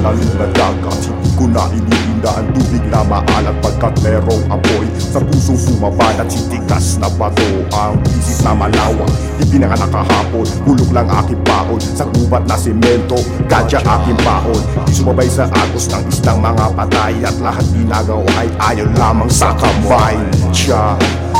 malalim na dagat. Hindi ko na iniinda ang tubig na maalat Pagkat merong apoy sa puso sumabalat Sitigas na bato ang isip na malawa Ipinanganak kahapon, bulok lang aking paon Sa gubat na semento, kadya aking paon Di sumabay sa agos ng isang mga patay At lahat ginagawa ay ayaw lamang sa kamay. Tiyan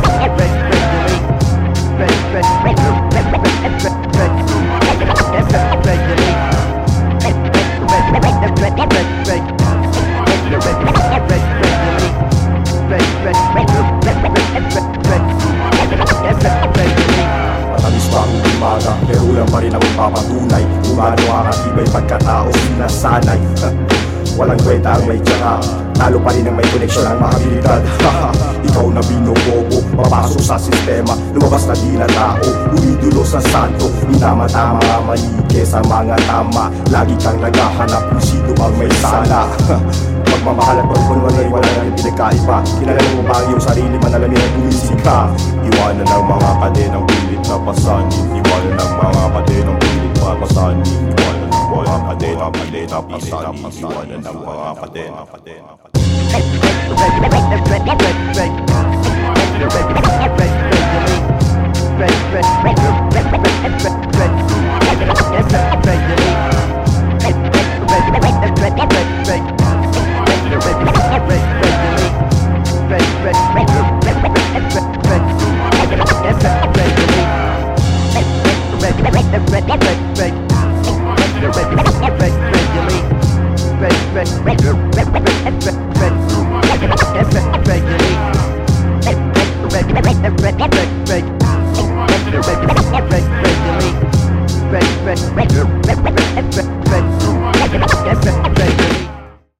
nagpapatunay Gumagawa ka tibay pagkatao sinasanay. Walang kwenta ang may tsaka. Talo pa rin ang may koneksyon ang mahabilidad. Ikaw na binobobo, papasok sa sistema. Lumabas na di na tao, umidulo sa santo. Minama-tama, mali kesa mga tama. Lagi kang naghahanap kung sino bang may sala. Pagmamahal at pagpunwan ay wala na rin pinagkaiba. Kilala mo ba ang iyong sarili, manalamin at bumisig ka. Iwanan ang mga kadenang pilit na pasanin. Iwanan ang mga Malay na pasal Isiwan na nawa pa din Red, red, red, red, red, red, red, regularly